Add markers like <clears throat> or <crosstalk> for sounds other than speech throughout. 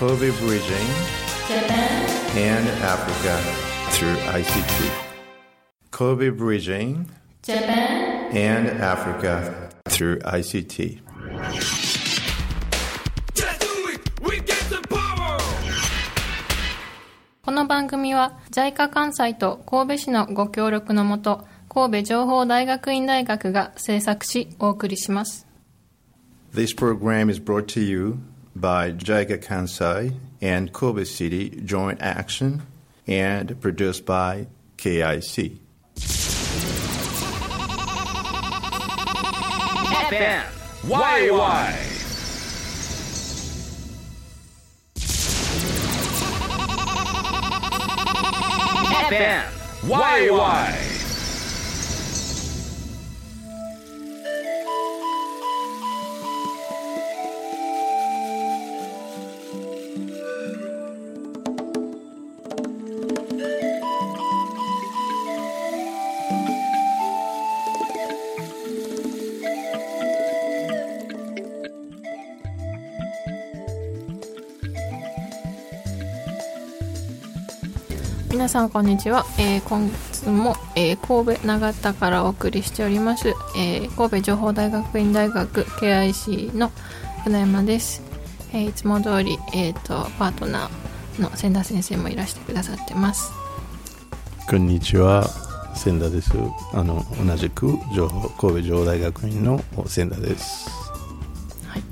Kobe Bridging Japan and Africa through ICT. Kobe Bridging Japan and Africa through ICT. Just do it! We get the power! この番組は JICA 関西と神戸市のご協力のもと神戸情報大学院大学が制作しお送りします This program is brought to you by JICA Kansai and Kobe City Joint Action and produced by KIC. FM YY! FM YY! さんこんにちは、えー今月も、えー神戸長田からお送りしております、えー神戸情報大学院大学 KIC の船山です、えーいつも通り、えー、とパートナーの千田先生もいらしてくださってます。こんにちは。千田です。あの同じく情報神戸情報大学院の千田です。はい。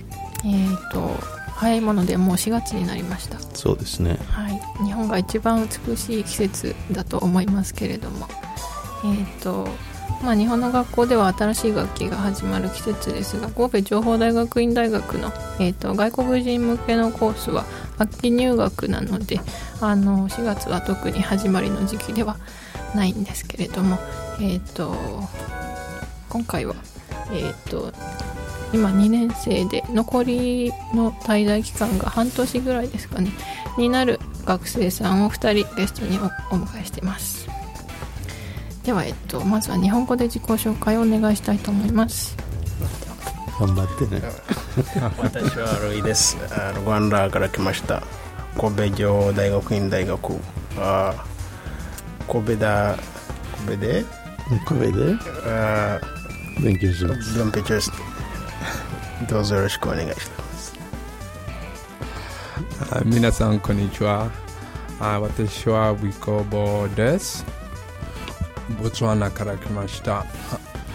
えー、と早いものでもう4月になりました。そうですね。はい、日本が一番美しい季節だと思いますけれども、えーとまあ、日本の学校では新しい学期が始まる季節ですが神戸情報大学院大学の、えー、と外国人向けのコースは秋期入学なのであの4月は特に始まりの時期ではないんですけれども、えー、と今回は、えー、と今2年生で残りの滞在期間が半年ぐらいですかねになる学生さんを2人ゲストにおお迎えしていますでは、えっと、まずは日本語で自己紹介をお願いしたいと思います頑張ってね私はルイです。あルワンダから来ました。神戸城大学院大学。あ神戸だ、神戸で？これで？あ勉強しますドンペチョス。どうぞよろしくお願いします。あ皆さんこんにちは。あ私はウィコボです。ボツワナから来ました。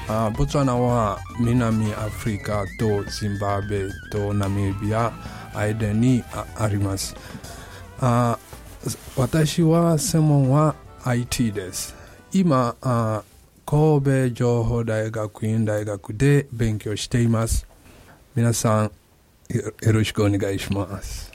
あボツワナは南アフリカとジンバブエとナミビア間にああります。あ私は専門は IT です。今あ神戸情報大学院大学で勉強しています。皆さんよろしくお願いします。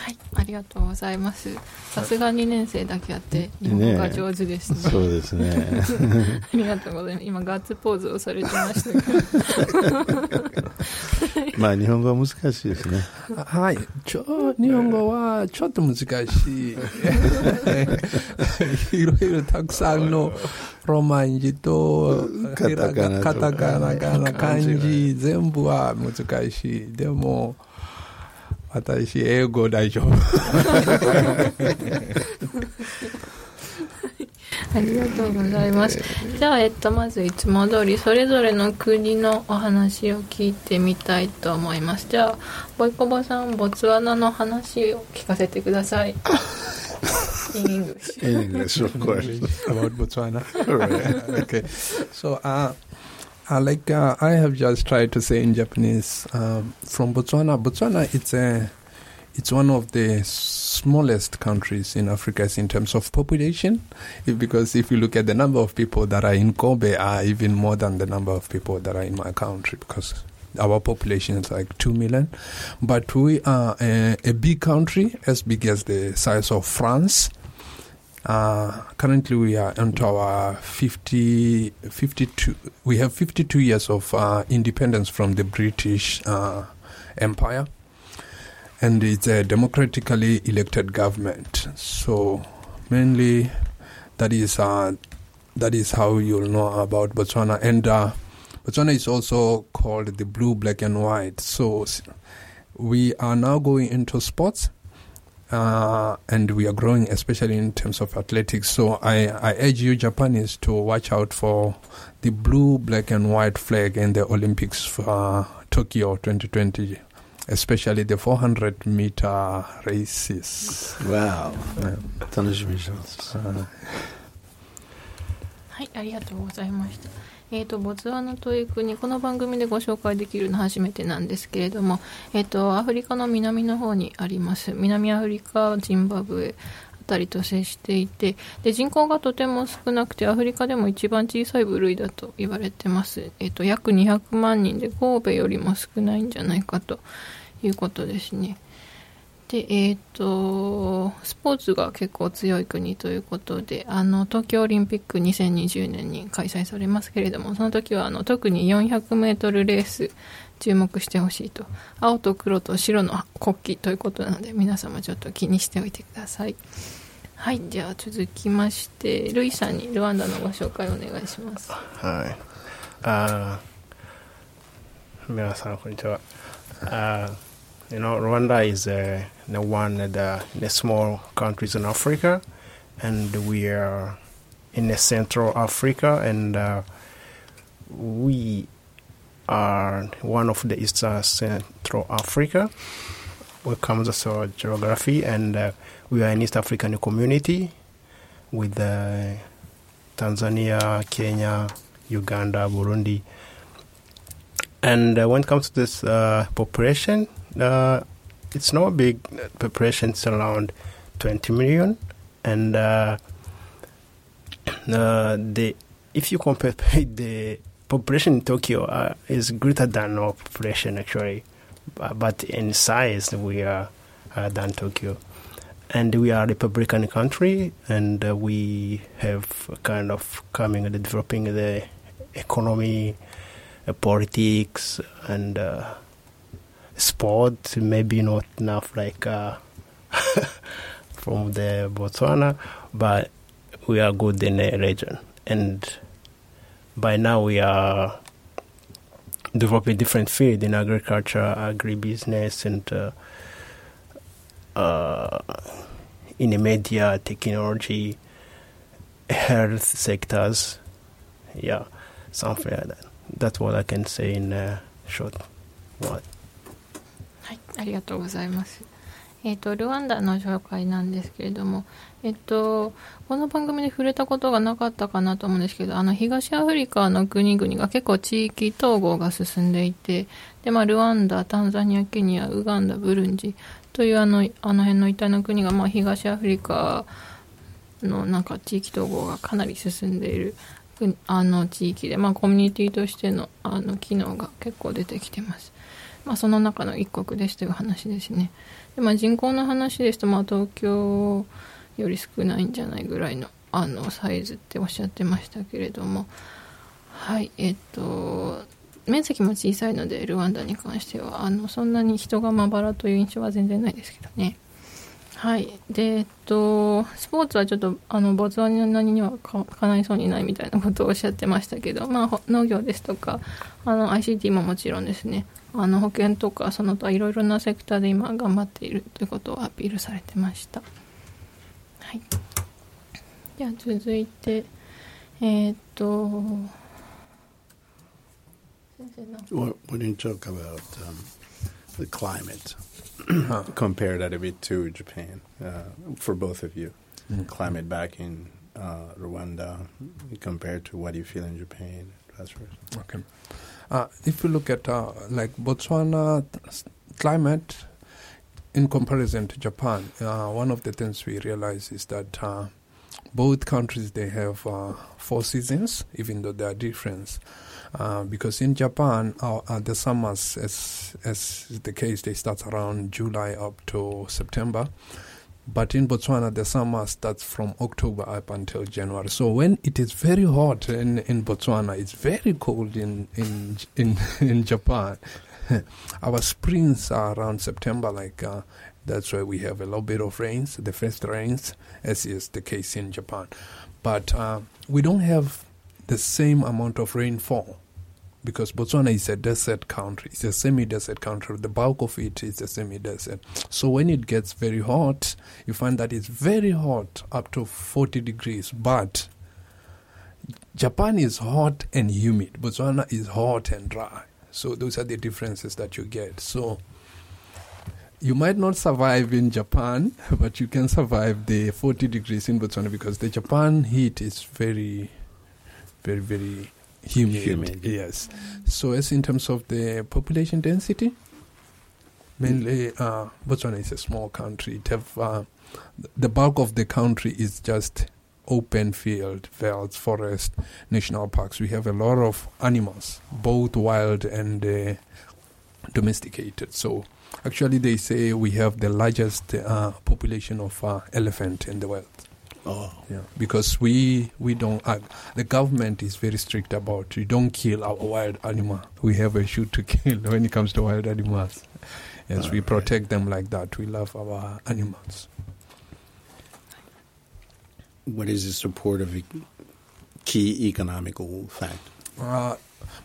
はいありがとうございます。さすが2年生だけあって日本語が上手ですね。そうですね。<laughs> ありがとうございます。今ガッツポーズをされてましたけど。<laughs> まあ日本語は難しいですね。はい、ちょ日本語はちょっと難しい。<laughs> いろいろたくさんのロマン字とカタカナとカタカナ漢字全部は難しい。でも私英語大丈夫。<laughs> ありがとうございます。じゃあ、えっと、まずいつも通り、それぞれの国のお話を聞いてみたいと思います。じゃあ、ボイコボさん、ボツワナの話を聞かせてください。<laughs> In English. English of course about Botswana? <laughs> okay. So, uh, uh, like uh, I have just tried to say in Japanese, um, from Botswana, Botswana it's a it's one of the smallest countries in Africa in terms of population, because if you look at the number of people that are in Kobe, are even more than the number of people that are in my country, because our population is like two million. But we are a, a big country, as big as the size of France. Uh, currently, we are into our 50, 52. We have 52 years of uh, independence from the British uh, Empire, and it's a democratically elected government. So, mainly, that is uh, that is how you'll know about Botswana. And uh, Botswana is also called the blue, black, and white. So, we are now going into sports uh, and we are growing, especially in terms of athletics. So I, I urge you, Japanese, to watch out for the blue, black, and white flag in the Olympics for uh, Tokyo 2020, especially the 400 meter races. Wow. Yeah. 楽しみにしてます。はい、ありがとうございました。 えっ、と、ボツワナという国、この番組でご紹介できるのは初めてなんですけれども、えっ、と、アフリカの南の方にあります。南アフリカ、ジンバブエあたりと接していて、で、人口がとても少なくて、アフリカでも一番小さい部類だと言われてます。えっ、と、約200万人で神戸よりも少ないんじゃないかということですね。で、えっ、と、スポーツが結構強い国ということで、あの、東京オリンピック2020年に開催されますけれども、その時は、あの、特に400メートルレース、注目してほしいと。青と黒と白の国旗ということなので、皆様ちょっと気にしておいてください。はい、じゃあ続きまして、ルイさんにルワンダのご紹介をお願いします。はい。あ皆さん、こんにちは。Uh, you know, Rwanda is uh, the one of the, the small countries in Africa, and we are in the Central Africa, and uh, we are one of the Eastern Central Africa. When it comes to geography, and uh, we are an East African community with uh, Tanzania, Kenya, Uganda, Burundi. And uh, when it comes to this population, uh, it's not a big population, it's around 20 million. And uh, uh, the if you compare <laughs> the population in Tokyo uh, is greater than our population actually, but in size we are uh, than Tokyo. And we are a Republican country, and uh, we have kind of coming and developing the economy, uh, politics, and uh, sport. Maybe not enough like uh, <laughs> from the Botswana, but we are good in the region. And by now we are developing different field in agriculture, agribusiness, and uh, uh, in the media, technology, health sectors. Yeah, something like that. That's what I can say in uh, short. What? ありがとうございます。えっ、と、ルワンダの紹介なんですけれども、えっ、と、この番組で触れたことがなかったかなと思うんですけど、あの、東アフリカの国々が結構地域統合が進んでいて、で、まあ、ルワンダ、タンザニア、ケニア、ウガンダ、ブルンジというあの、あの辺の一帯の国が、まあ、東アフリカのなんか地域統合がかなり進んでいるあの地域で、まあ、コミュニティとしてのあの機能が結構出てきてます。まあ、その中の一国ですという話ですね。でまあ、人口の話ですと、まあ、東京より少ないんじゃないぐらいのあのサイズっておっしゃってましたけれども、はい、えっと、面積も小さいので、ルワンダに関しては、あのそんなに人がまばらという印象は全然ないですけどね。はい。で、えっと、スポーツはちょっと、あの、ボツワナにはかかないそうにないみたいなことをおっしゃってましたけど、まあ、農業ですとか、あの、ICT ももちろんですね、あの、保険とか、その他いろいろなセクターで今頑張っているということをアピールされてました。はい。じゃあ、続いて、えーっと、先生なんか Why why don't you talk about um, the climate? Compare that a bit to Japan uh, for both of you. Climate back in uh, Rwanda compared to what you feel in Japan. That's right. Okay. Uh, if you look at uh, like Botswana climate in comparison to Japan, uh, one of the things we realize is that uh, both countries they have uh, four seasons, even though there are different. Uh, because in Japan, the summers, as as is the case, they start around July up to September. But in Botswana, the summer starts from October up until January. So when it is very hot in, in Botswana, it's very cold in in in, <laughs> in Japan. <laughs> Our springs are around September, like uh, that's why we have a little bit of rains, the first rains, as is the case in Japan. But uh, we don't have the same amount of rainfall because Botswana is a desert country. It's a semi-desert country. The bulk of it is a semi-desert. So when it gets very hot, you find that it's very hot, up to 40 degrees. But Japan is hot and humid. Botswana is hot and dry. So those are the differences that you get. So you might not survive in Japan, <laughs> but you can survive the 40 degrees in Botswana because the Japan heat is very, very, very humid. Humid. Yes. So as in terms of the population density, mainly uh, Botswana is a small country. It have, uh, the bulk of the country is just open field, fields, forest, national parks. We have a lot of animals, both wild and uh, domesticated. So actually, they say we have the largest uh, population of uh, elephant in the world. Oh, Yeah, because we we don't. Uh, the government is very strict about you don't kill our wild animal. We have a shoot to <laughs> kill when it comes to wild animals. Yes, we Alright. protect them like that. We love our animals. what is the support of e- key economical fact? Uh,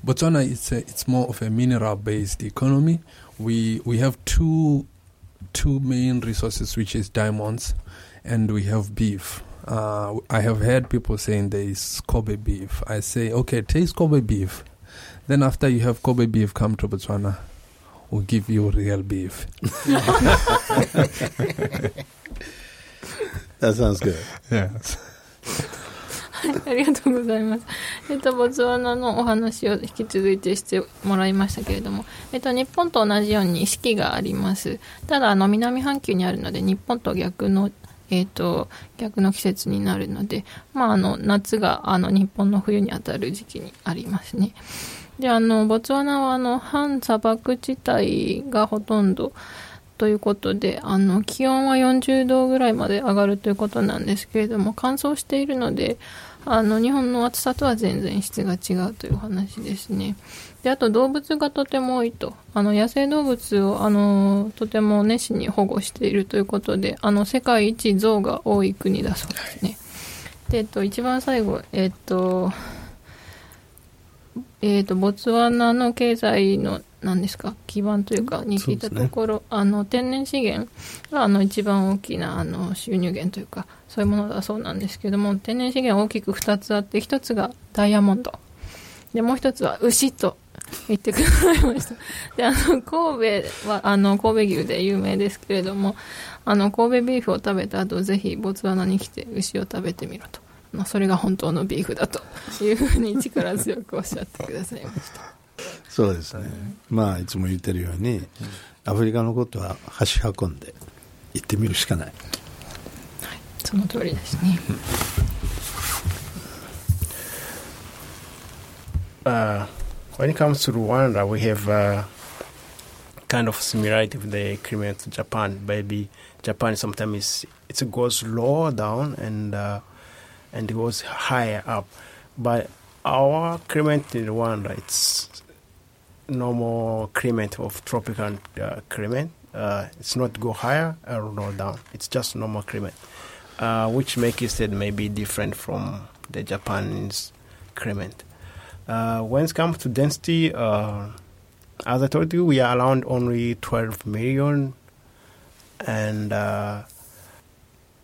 Botswana is a, it's more of a mineral based economy. We we have two two main resources, which is diamonds, and we have beef. Uh, I have heard people saying there is Kobe beef. I say, okay, taste Kobe beef. Then after you have Kobe beef, come to Botswana. We'll give you real beef. <laughs> That sounds good. Yes. <laughs> ありがとうございます。えっと、ボツワナのお話を引き続いてしてもらいましたけれども、えっと、日本と同じように四季があります。ただ、あの、南半球にあるので、日本と逆の、 えっと、逆の季節になるので、まあ、あの、夏が、あの、日本の冬にあたる時期にありますね。で、あの、ボツワナは、あの、反砂漠地帯がほとんど、ということで、あの、気温は40度ぐらいまで上がるということなんですけれども、乾燥しているので、あの、日本の暑さとは全然質が違うという話ですね。で、あと動物がとても多いと。あの、野生動物を、あの、とても熱心に保護しているということで、あの、世界一象が多い国だそうですね。で、えっと、一番最後、えっと、えっと、ボツワナの経済の、何ですか、基盤というか、に聞いたところ、あの、天然資源が、あの、一番大きな、あの、収入源というか、そういうものだそうなんですけども、天然資源は大きく2つあって、1つがダイヤモンド。で、もう1つは牛と言ってくださいました。で、あの、神戸は、あの、神戸牛で有名ですけれども、あの、神戸ビーフを食べた後、ぜひ、ボツワナに来て牛を食べてみろと。まあ、それが本当のビーフだというふうに力強くおっしゃってくださいました。そうですね。まあ、いつも言ってるように、アフリカのことは箸運んで行ってみるしかない。その通りですね。Uh, when it comes to Rwanda, we have uh, kind of similarity with the agreement to Japan. Maybe Japan sometimes it's, it goes lower down and uh, and it was higher up, but our climate in Rwanda it's normal climate of tropical uh, climate. Uh, it's not go higher or low down. It's just normal climate, uh, which makes it maybe different from the Japanese climate. Uh, when it comes to density, uh, as I told you, we are around only 12 million, and uh,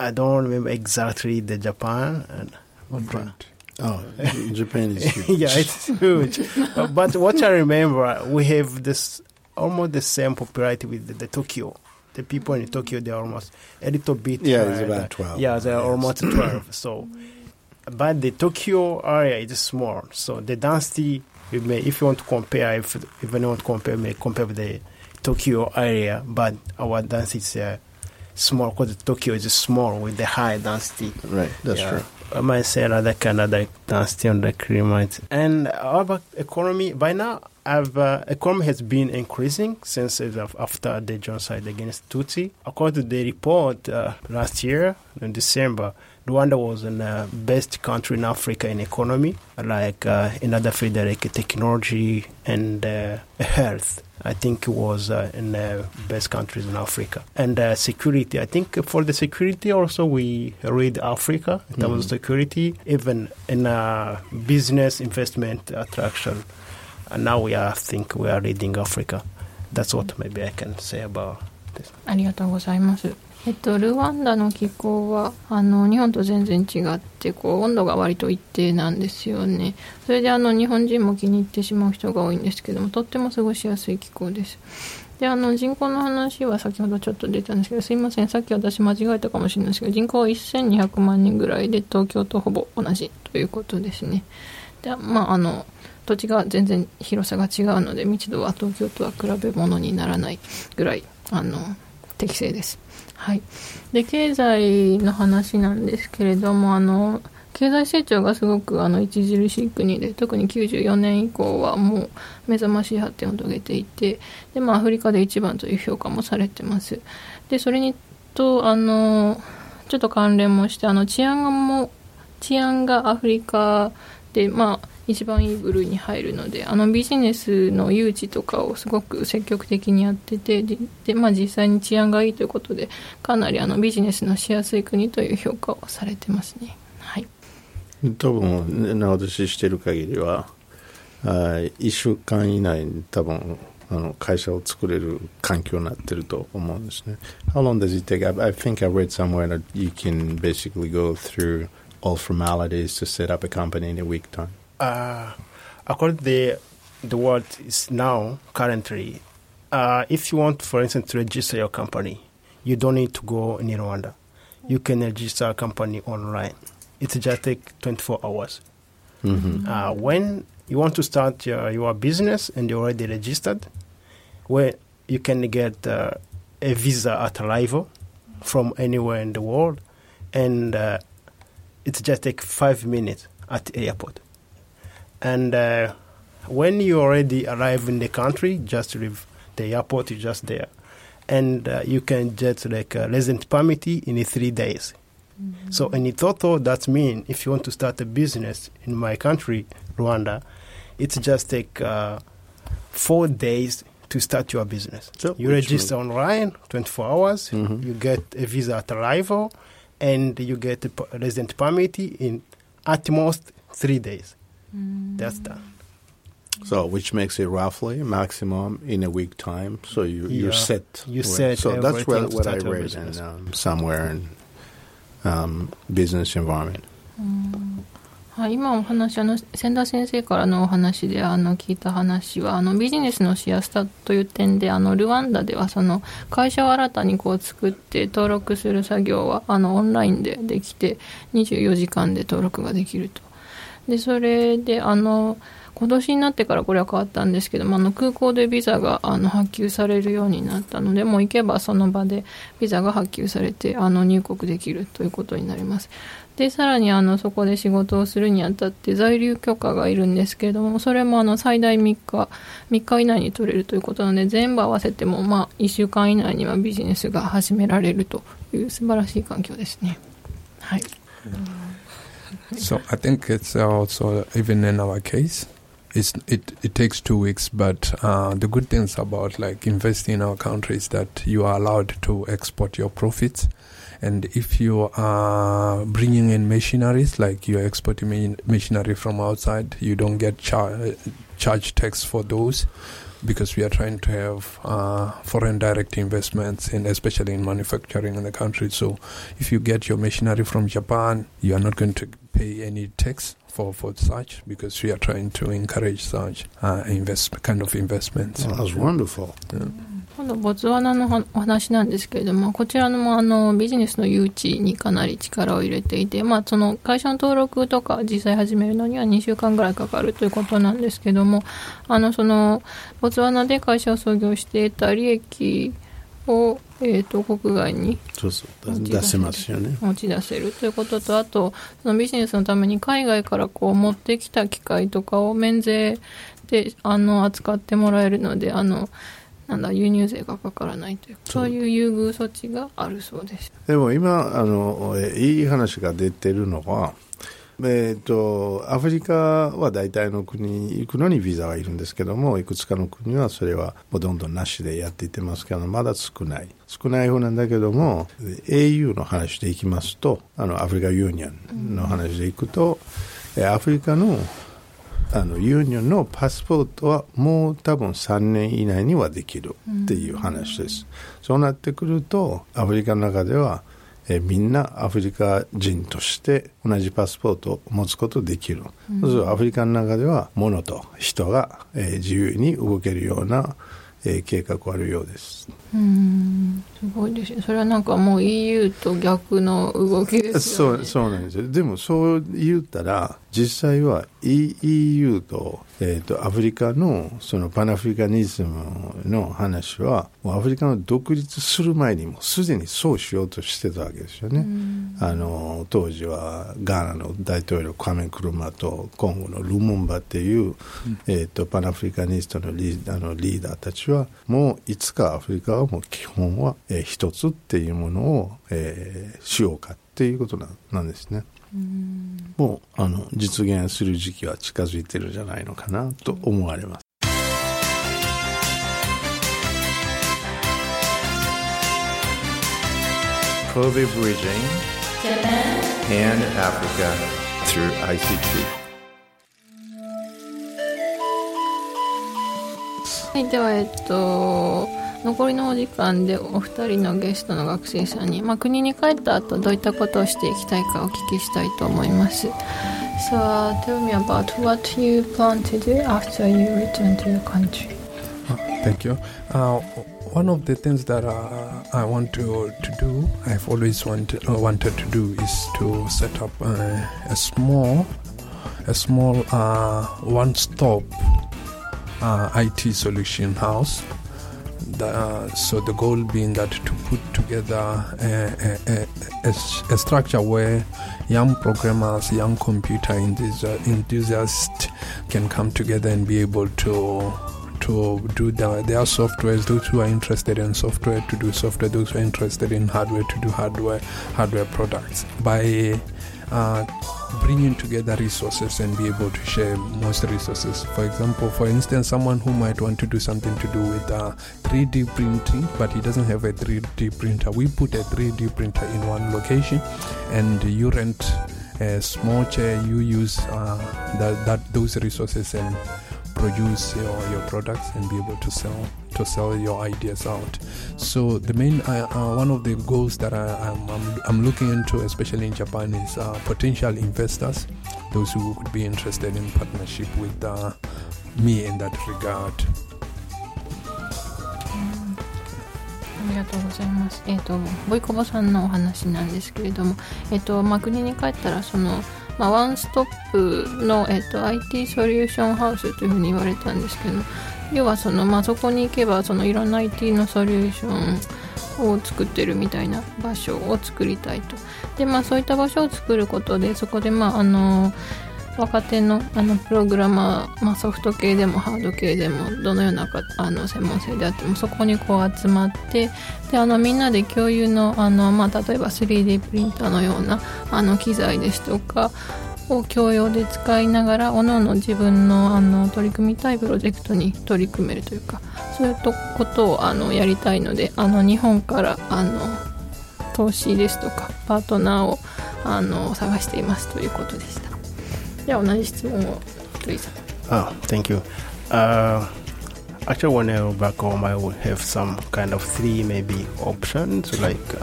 I don't remember exactly the Japan. And Right. Oh, <laughs> Japan is huge. <laughs> yeah, it's huge. Uh, <laughs> but what I remember, we have this almost the same popularity with the, the Tokyo. The people in Tokyo, they're almost a little bit. Yeah, it's about 12. Yeah, they're Yes. almost <clears throat> 12. So, but the Tokyo area is small. So the density, we may, if you want to compare, if, if you to compare, may compare with the Tokyo area, but our density is uh, small because Tokyo is small with the high density. Right, that's Yeah. true. I might say another Canada density on the climate. And our economy, by now, our uh, economy has been increasing since after the genocide against Tutsi. According to the report uh, last year in December, Rwanda was the uh, best country in Africa in economy, like uh, in other fields like technology and uh, <laughs> health. I think it was uh, in the best countries in Africa. And uh, security, I think for the security also we read Africa in terms of security, even in uh, business investment attraction. And now we are I think we are reading Africa. That's what maybe I can say about this. ありがとうございます。えっと、ルワンダの気候はあの日本と全然違ってこう温度が割と一定なんですよねそれであの日本人も気に入ってしまう人が多いんですけどもとっても過ごしやすい気候ですであの人口の話は先ほどちょっと出たんですけどすいませんさっき私間違えたかもしれないですけど人口は1200万人ぐらいで東京とほぼ同じということですねでまああの土地が全然広さが違うので密度は東京とは比べ物にならないぐらいあの適正です。はい、で経済の話なんですけれどもあの経済成長がすごくあの著しい国で特に94年以降はもう目覚ましい発展を遂げていてで、まあ、アフリカで一番という評価もされてます。でそれにとあのちょっと関連もしてあの治安がも治安がアフリカで、まあ、一番いい部類に入るのであのビジネスの誘致とかをすごく積極的にやっててで、まあ、実際に治安がいいということでかなりあのビジネスのしやすい国という評価をされてますね。はい、多分ね私してる限りはあ1週間以内に多分あの会社を作れる環境になってると思うんですね。How long does it take? I, I think I read somewhere that you can basically go through all formalities to set up a company in a week time. Uh, according to the, the world is now currently, uh, if you want, for instance, to register your company, you don't need to go in Rwanda. You can register a company online. It just take 24 hours. Mm-hmm. Uh, when you want to start your, your business and you're already registered, where you can get uh, a visa at arrival from anywhere in the world, and uh, it just take five minutes at the airport. And uh, when you already arrive in the country, just leave the airport, you're just there, and uh, you can get like a resident permit in three days. So in total, that means if you want to start a business in my country, Rwanda, it's just take uh, four days to start your business. So you which register online, 24 hours, Mhm. you get a visa at arrival, and you get a resident permit in at most three days. That's done. So, which makes it roughly maximum in a week time. So you you're Yeah. set. You Right. set So that's to what I read in um, somewhere in um, business environment. はい、今お話あの千田先生からのお話であの聞いた話はあのビジネスのしやすさという点であのルワンダではその会社を新たにこう作って登録する作業はあのオンラインでできて24時間で登録ができるとでそれであの今年になってからこれは変わったんですけどもあの空港でビザがあの発給されるようになったのでもう行けばその場でビザが発給されてあの入国できるということになります。でさらにあのそこで仕事をするにあたって在留許可がいるんですけれどもそれもあの最大3日3日以内に取れるということなので全部合わせてもまあ1週間以内にはビジネスが始められるという素晴らしい環境ですね。はい。So I think it's also even in our case, it's it it takes two weeks. But uh, the good things about like investing in our country is that you are allowed to export your profits, and if you are bringing in machineries, like you're exporting ma- machinery from outside, you don't get char- charge tax for those. Because we are trying to have uh, foreign direct investments, in especially in manufacturing in the country. So, if you get your machinery from Japan, you are not going to pay any tax for, for such because we are trying to encourage such uh, invest kind of investments. Well, that's wonderful. Yeah. 今度ボツワナのはお話なんですけれどもこちらのもあのビジネスの誘致にかなり力を入れていて、まあ、その会社の登録とか実際始めるのには2週間ぐらいかかるということなんですけどもあのそのボツワナで会社を創業して得た利益を、えー、と国外にそうそう持ち出せますよね。持ち出せるということとあとそのビジネスのために海外からこう持ってきた機械とかを免税であの扱ってもらえるのであのなんだ輸入税がかからないというそう。いう優遇措置があるそうです。でも今あの、えいい話が出てるのは、えー、とアフリカは大体の国に行くのにビザはいるんですけどもいくつかの国はそれはもうどんどんなしでやっていってますけどまだ少ない。少ない方なんだけども au の話でいきますとあのアフリカユニオンの話でいくと、えアフリカのあのユニオンのパスポートはもう多分3年以内にはできるっていう話です、そうなってくるとアフリカの中ではえーみんなアフリカ人として同じパスポートを持つことできる、そうするとアフリカの中では物と人が、えー自由に動けるような、えー計画があるようですうん。すごいですね。それはなんかもう EU と逆の動きですよね。そうそうなんですよ。でもそう言ったら実際は E- EU と,、えー、とアフリカのそのパナフリカニズムの話はもうアフリカの独立する前にもすでにそうしようとしてたわけですよね、あの当時はガーナの大統領カメクルマとコンゴのルモンバっていう、えー、とパナフリカニストのリーあのリーダーたちはもういつかアフリカはもう基本は、えー一つっていうものを、えーしようかっていうことななんですね。もうあの実現する時期は近づいてるんじゃないのかなと思われます。Kobe Bridging Japan, and Africa through ICT. はい、では、えっと、残りのお時間でお二人のゲストの学生さんに、まあ、国に帰った後どういったことをしていきたいかお聞きしたいと思います。So, uh, tell me about what you plan to do after you return to your country. Uh, Thank you. Uh, one of the things that uh, I want to, to do, I've always wanted, uh, wanted to do, is to set up uh, a small, a small uh, one-stop uh, IT solution house. The, uh, so the goal being that to put together a structure where young programmers, young computer enthusiasts can come together and be able to to do their, their softwares. Those who are interested in software to do software. Those who are interested in hardware to do hardware hardware products. By uh, bringing together resources and be able to share most resources. For example, for instance, someone who might want to do something to do with uh, 3D printing, but he doesn't have a 3D printer. We put a 3D printer in one location, and you rent a small chair. You use uh, that, that those resources and produce your, your products and be able to sell to sell your ideas out. So the main uh, uh, one of the goals that I, I'm, I'm, I'm looking into, especially in Japan, is uh, potential investors, those who would be interested in partnership with uh, me in that regard. ありがとうございます。えっ、と、ボイコボさんのお話なんですけれども、えっ、と、まあ、国に帰ったら、その、 まあ、ワンストップの、えっ、と、IT ソリューションハウスというふうに言われたんですけど、要はその、まあ、そこに行けば、その、いろんな IT のソリューションを作ってるみたいな場所を作りたいと。で、まあ、そういった場所を作ることで、そこで、まあ、あの、若手のあのプログラマー、まあ、ソフト系でもハード系でもどのようなかあの専門性であってもそこにこう集まってであのみんなで共有のあの、まあ、例えば 3D プリンターのようなあの機材ですとかを共用で使いながら各々自分のあの取り組みたいプロジェクトに取り組めるというかそういうことをあのやりたいのであの日本からあの投資ですとかパートナーをあの探していますということでした。では同じ質問をルイさん Oh, thank you. Uh, actually, when I go back home, I will have some kind of three maybe options, like uh,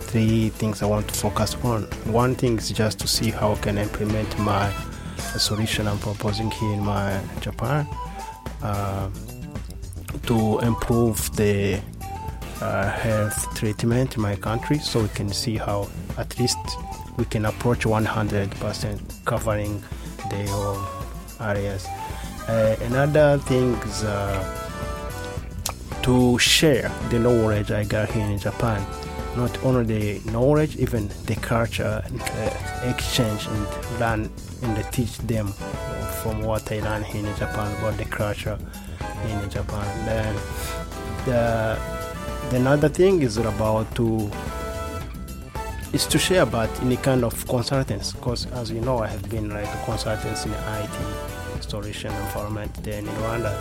three things I want to focus on. One thing is just to see how can I implement my solution I'm proposing here in my Japan uh, to improve the uh, health treatment in my country, so we can see how at least we can approach 100% covering the whole areas. Uh, another thing is uh, to share the knowledge I got here in Japan. Not only the knowledge, even the culture and uh, exchange and learn and teach them from what I learned here in Japan about the culture in Japan. Then the, the another thing is about to is to share about any kind of consultants because as you know I have been like a consultant in the IT installation environment there in Rwanda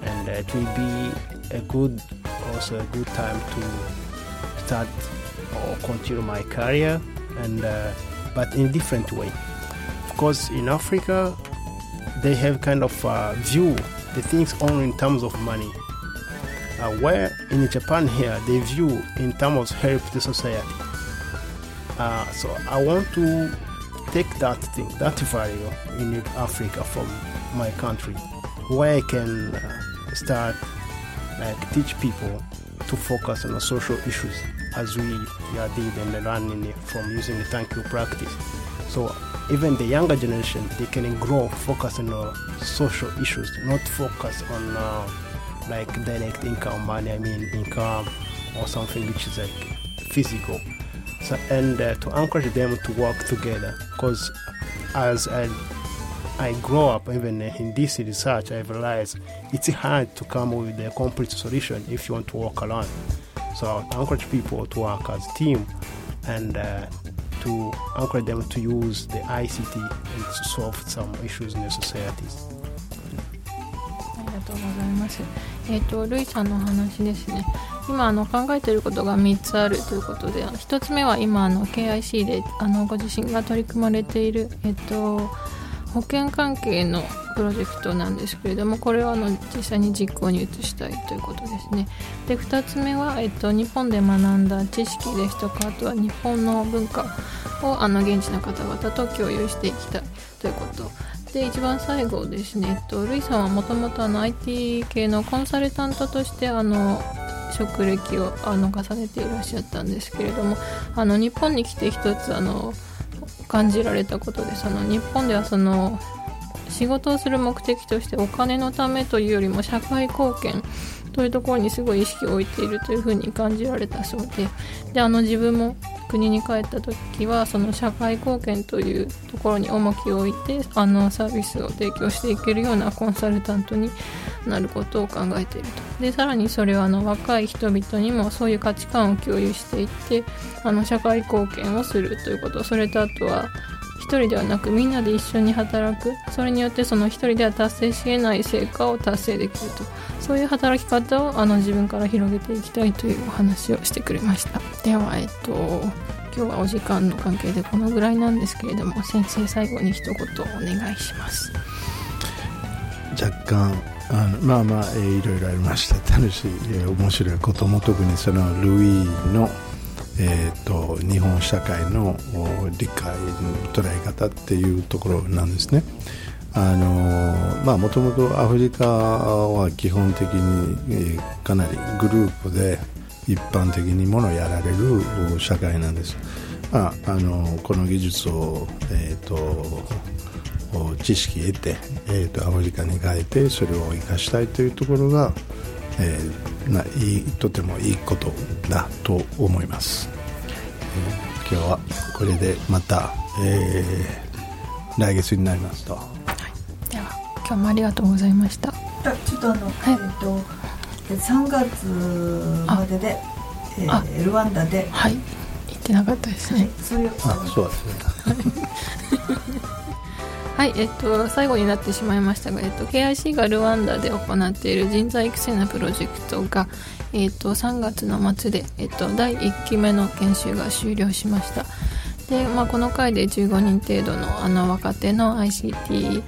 and uh, it will be a good also a good time to start or continue my career and uh, but in different way because in Africa they have kind of uh, view the things only in terms of money. Uh, where in Japan here they view in terms of help the society. Uh, so I want to take that thing, that value in Africa from my country, where I can uh, start like teach people to focus on the social issues as we yeah, did and learning from using the thank you practice. So even the younger generation, they can grow focus on social issues, not focus on uh, like direct income money. I mean income or something which is like physical So and uh, to encourage them to work together, because as I I grow up even in this research, I realized it's hard to come with a complete solution if you want to work alone. So I encourage people to work as a team and uh, to encourage them to use the ICT and to solve some issues in the societies. ありがとうございます。えっ、とルイさんのお話ですね。 今あの考えていることが3つあるということで、1つ目は今あの KIC であのご自身が取り組まれているえっ、と保険関係のプロジェクトなんですけれどもこれをあの実際に実行に移したいということですね。で2つ目は、えっと、日本で学んだ知識ですとかあとは日本の文化をあの現地の方々と共有していきたいということ。で一番最後ですね、えっと、ルイさんはもともと IT 系のコンサルタントとしてあの職歴をあの重ねていらっしゃったんですけれどもあの日本に来て一つあの感じられたことでその日本ではその仕事をする目的としてお金のためというよりも社会貢献というところにすごい意識を置いているというふうに感じられたそうで。であの自分も国に帰った時はその社会貢献というところに重きを置いてあのサービスを提供していけるようなコンサルタントになることを考えていると。でさらにそれはあの若い人々にもそういう価値観を共有していってあの社会貢献をするということ。それとあとは一人ではなくみんなで一緒に働く。それによってその一人では達成し得ない成果を達成できると。そういう働き方をあの自分から広げていきたいというお話をしてくれました。ではえっと今日はお時間の関係でこのぐらいなんですけれども先生最後に一言お願いします。若干あのまあまあ、えーいろいろありました楽しい、えー面白いことも特にそのルイの、えー、と日本社会の理解の捉え方っていうところなんですね。あのまあもともとアフリカは基本的に、えーかなりグループで一般的にものをやられる社会なんです。まあ、あのこの技術を、えー、と知識得て、えー、とアフリカに変えてそれを生かしたいというところが、えーないいとてもいいことだと思います、えー今日はこれでまた、えー来月になりますと。では今日もありがとうございました。あちょっとあの、はい。えっと3月までで、えあ。ールワンダで、はい。言ってなかったですね。そういうあそうですね。はい、はいえっと、最後になってしまいましたが、えっと、KIC がルワンダで行っている人材育成のプロジェクトが、えっと、3月の末で、えっと、第1期目の研修が終了しました。で、まあ、この回で15人程度のあの若手の ICT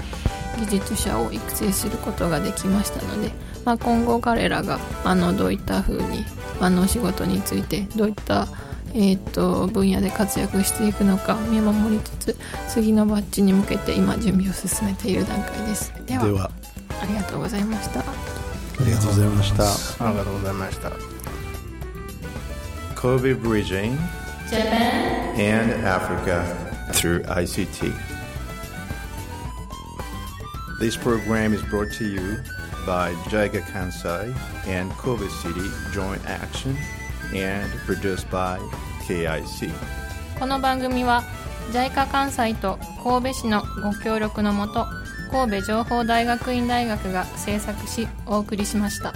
技術者を育成することができましたので、まあ、今後彼らがあのどういった風にあの仕事についてどういったえー、と分野で活躍していくのか見守りつつ次のバッジに向けて今準備を進めている段階ですではではありがとうございましたありがとうございましたありがとうございました。Kobe Bridging Japan, and Africa through ICT. This program is brought to you by JICA Kansai and Kobe City Joint Action and produced by KIC. この番組は JICA 関西と神戸市のご協力のもと神戸情報大学院大学が制作しお送りしました。